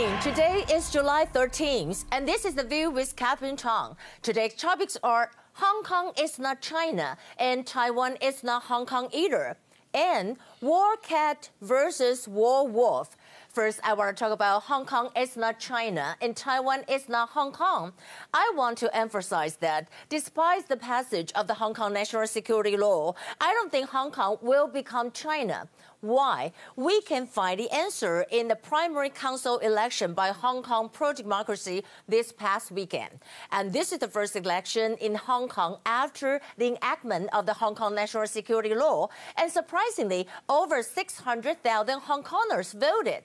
morning. Today is July 13th, and this is The View with Catherine Chang. Today's topics are Hong Kong is not China, and Taiwan is not Hong Kong either, and War Cat versus War Wolf. First, I want to talk about Hong Kong is not China and Taiwan is not Hong Kong. I want to emphasize that despite the passage of the Hong Kong National Security Law, I don't think Hong Kong will become China. Why? We can find the answer in the primary council election by Hong Kong pro democracy this past weekend. And this is the first election in Hong Kong after the enactment of the Hong Kong National Security Law. And surprisingly, over 600,000 Hong Kongers voted.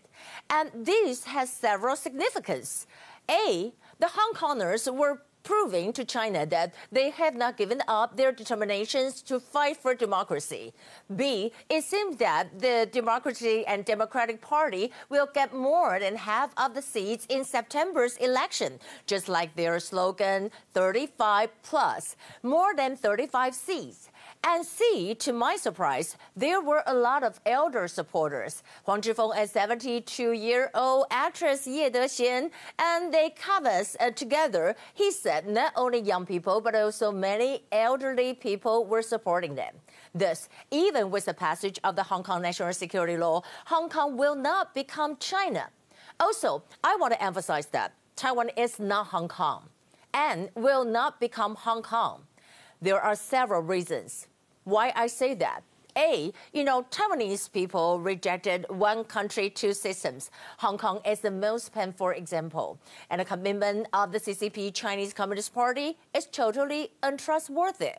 And this has several significance. A, the Hong Kongers were proving to China that they have not given up their determinations to fight for democracy. B, it seems that the Democracy and Democratic Party will get more than half of the seats in September's election, just like their slogan 35 plus, more than 35 seats. And see, to my surprise, there were a lot of elder supporters. Huang Zhifeng, a 72-year-old actress Ye Dexian, and they canvassed uh, together. He said not only young people, but also many elderly people were supporting them. Thus, even with the passage of the Hong Kong National Security Law, Hong Kong will not become China. Also, I want to emphasize that Taiwan is not Hong Kong and will not become Hong Kong. There are several reasons. Why I say that? A, you know, Taiwanese people rejected one country, two systems. Hong Kong is the most painful example. And the commitment of the CCP Chinese Communist Party is totally untrustworthy.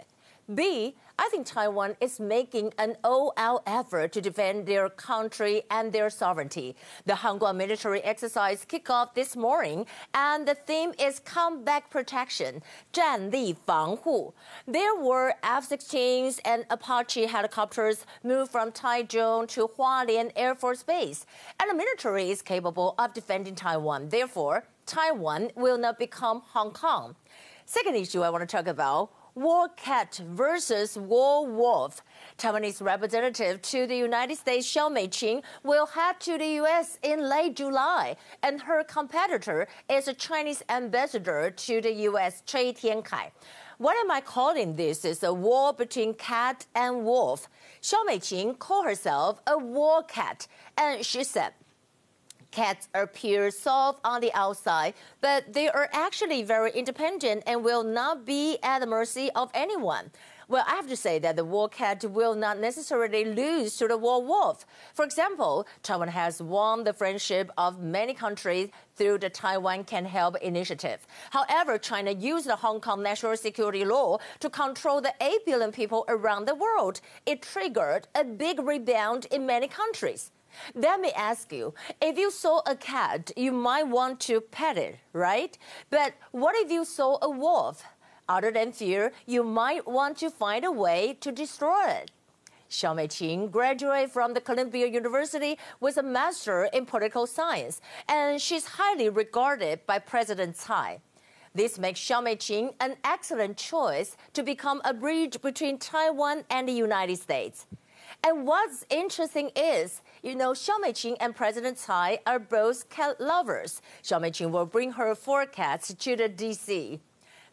B, I think Taiwan is making an all-out effort to defend their country and their sovereignty. The Han Kuang military exercise kicked off this morning, and the theme is comeback protection, 战力防护. There were F-16s and Apache helicopters moved from Taichung to Hualien Air Force Base, and the military is capable of defending Taiwan. Therefore, Taiwan will not become Hong Kong. Second issue I want to talk about War Cat versus War Wolf. Taiwanese representative to the United States, Xiao Meiqing, will head to the U.S. in late July, and her competitor is a Chinese ambassador to the U.S., Cui Tiankai. What am I calling this? Is a war between cat and wolf. Xiao Meiqing called herself a war cat, and she said, Cats appear soft on the outside, but they are actually very independent and will not be at the mercy of anyone. Well, I have to say that the war cat will not necessarily lose to the war wolf. For example, Taiwan has won the friendship of many countries through the Taiwan Can Help initiative. However, China used the Hong Kong national security law to control the 8 billion people around the world. It triggered a big rebound in many countries. Let me ask you if you saw a cat, you might want to pet it, right? But what if you saw a wolf? Other than fear, you might want to find a way to destroy it. Xiao Meiqing graduated from the Columbia University with a master in political science, and she's highly regarded by President Tsai. This makes Xiao Meiqing an excellent choice to become a bridge between Taiwan and the United States. And what's interesting is, you know, Xiao Meiqing and President Tsai are both cat lovers. Xiao Meiqing will bring her four cats to the DC.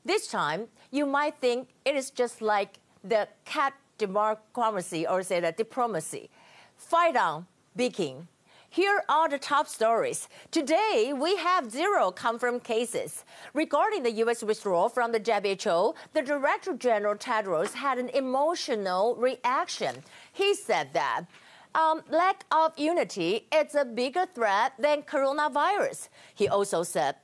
This time, you might think it is just like the cat diplomacy or say the diplomacy. Fight on, Peking. Here are the top stories. Today, we have zero confirmed cases. Regarding the U.S. withdrawal from the WHO, the Director General Tedros had an emotional reaction. He said that um, lack of unity is a bigger threat than coronavirus. He also said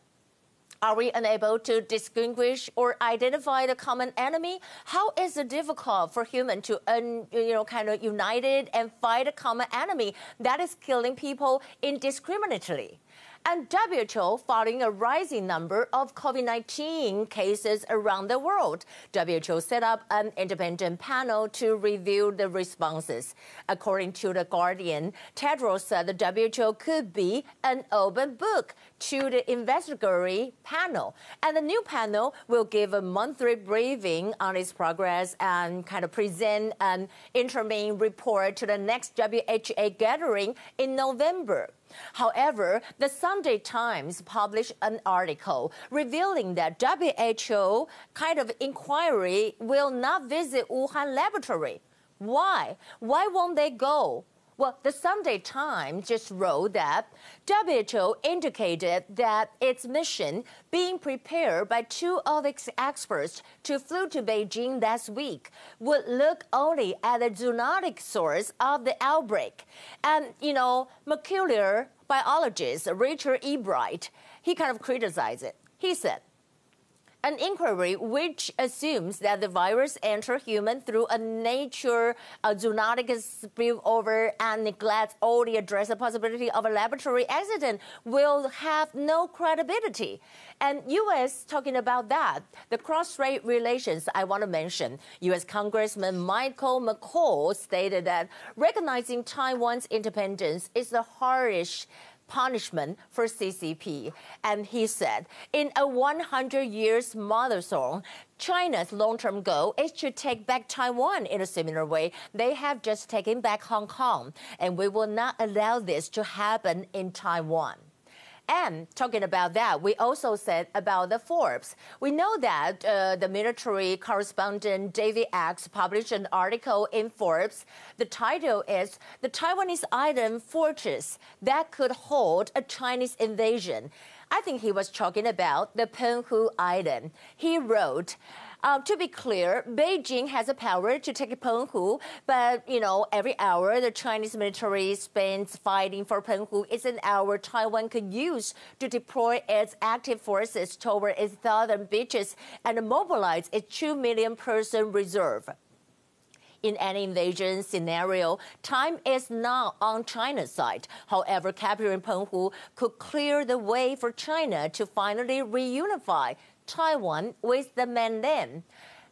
are we unable to distinguish or identify the common enemy? How is it difficult for humans to, un, you know, kind of united and fight a common enemy that is killing people indiscriminately? And WHO following a rising number of COVID 19 cases around the world. WHO set up an independent panel to review the responses. According to The Guardian, Tedros said the WHO could be an open book to the investigatory panel. And the new panel will give a monthly briefing on its progress and kind of present an interim report to the next WHA gathering in November. However, the Sunday Times published an article revealing that WHO kind of inquiry will not visit Wuhan laboratory. Why? Why won't they go? Well, the Sunday Times just wrote that WHO indicated that its mission, being prepared by two of its experts to flew to Beijing last week, would look only at the zoonotic source of the outbreak. And, you know, molecular biologist Richard E. Bright, he kind of criticized it. He said, an inquiry which assumes that the virus entered human through a nature a zoonotic spillover and neglects or the address the possibility of a laboratory accident will have no credibility. And U.S. talking about that, the cross-strait relations I want to mention. U.S. Congressman Michael McCaul stated that recognizing Taiwan's independence is the hardest punishment for CCP. And he said, in a 100 years mother marathon, China's long-term goal is to take back Taiwan in a similar way. They have just taken back Hong Kong, and we will not allow this to happen in Taiwan. And talking about that, we also said about the Forbes. We know that uh, the military correspondent David Axe published an article in Forbes. The title is The Taiwanese Island Fortress That Could Hold a Chinese Invasion. I think he was talking about the Penghu Island. He wrote, uh, to be clear, Beijing has the power to take Penghu, but you know, every hour the Chinese military spends fighting for Penghu is an hour Taiwan could use to deploy its active forces toward its southern beaches and mobilize its two million person reserve in any invasion scenario, time is not on China's side. However, capturing Penghu could clear the way for China to finally reunify Taiwan with the mainland.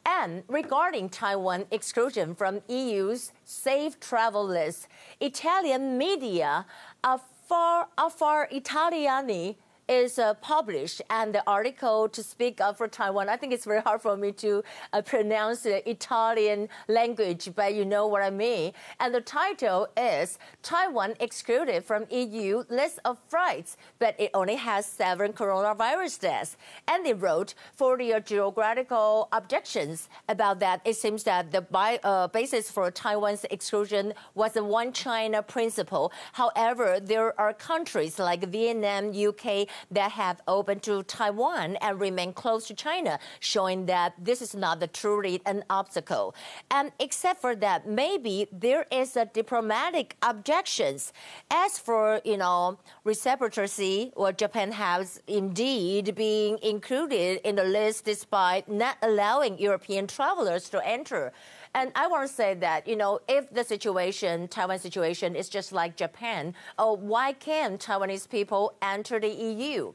And regarding Taiwan exclusion from EU's safe travel list, Italian media Affari Italiani is uh, published and the article to speak of for Taiwan. I think it's very hard for me to uh, pronounce the Italian language, but you know what I mean. And the title is Taiwan excluded from EU list of flights, but it only has seven coronavirus deaths. And they wrote for the geographical objections about that. It seems that the by, uh, basis for Taiwan's exclusion was the one China principle. However, there are countries like Vietnam, UK, that have opened to Taiwan and remain close to China, showing that this is not the truly an obstacle. And except for that, maybe there is a diplomatic objections. As for, you know, reciprocity, or Japan has indeed been included in the list despite not allowing European travelers to enter. And I want to say that, you know, if the situation, Taiwan situation, is just like Japan, oh, why can't Taiwanese people enter the EU?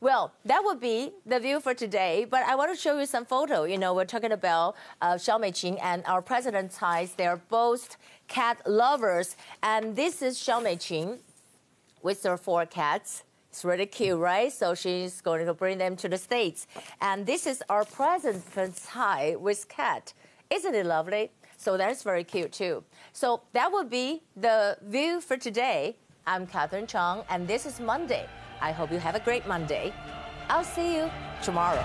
Well, that would be the view for today, but I want to show you some photo. You know, we're talking about uh, Xiao Meiqing and our President Tsai. They're both cat lovers, and this is Xiao Meiqing with her four cats. It's really cute, right? So she's going to bring them to the States. And this is our President Tsai with cat. Isn't it lovely? So that's very cute too. So that would be the view for today. I'm Catherine Chong, and this is Monday. I hope you have a great Monday. I'll see you tomorrow.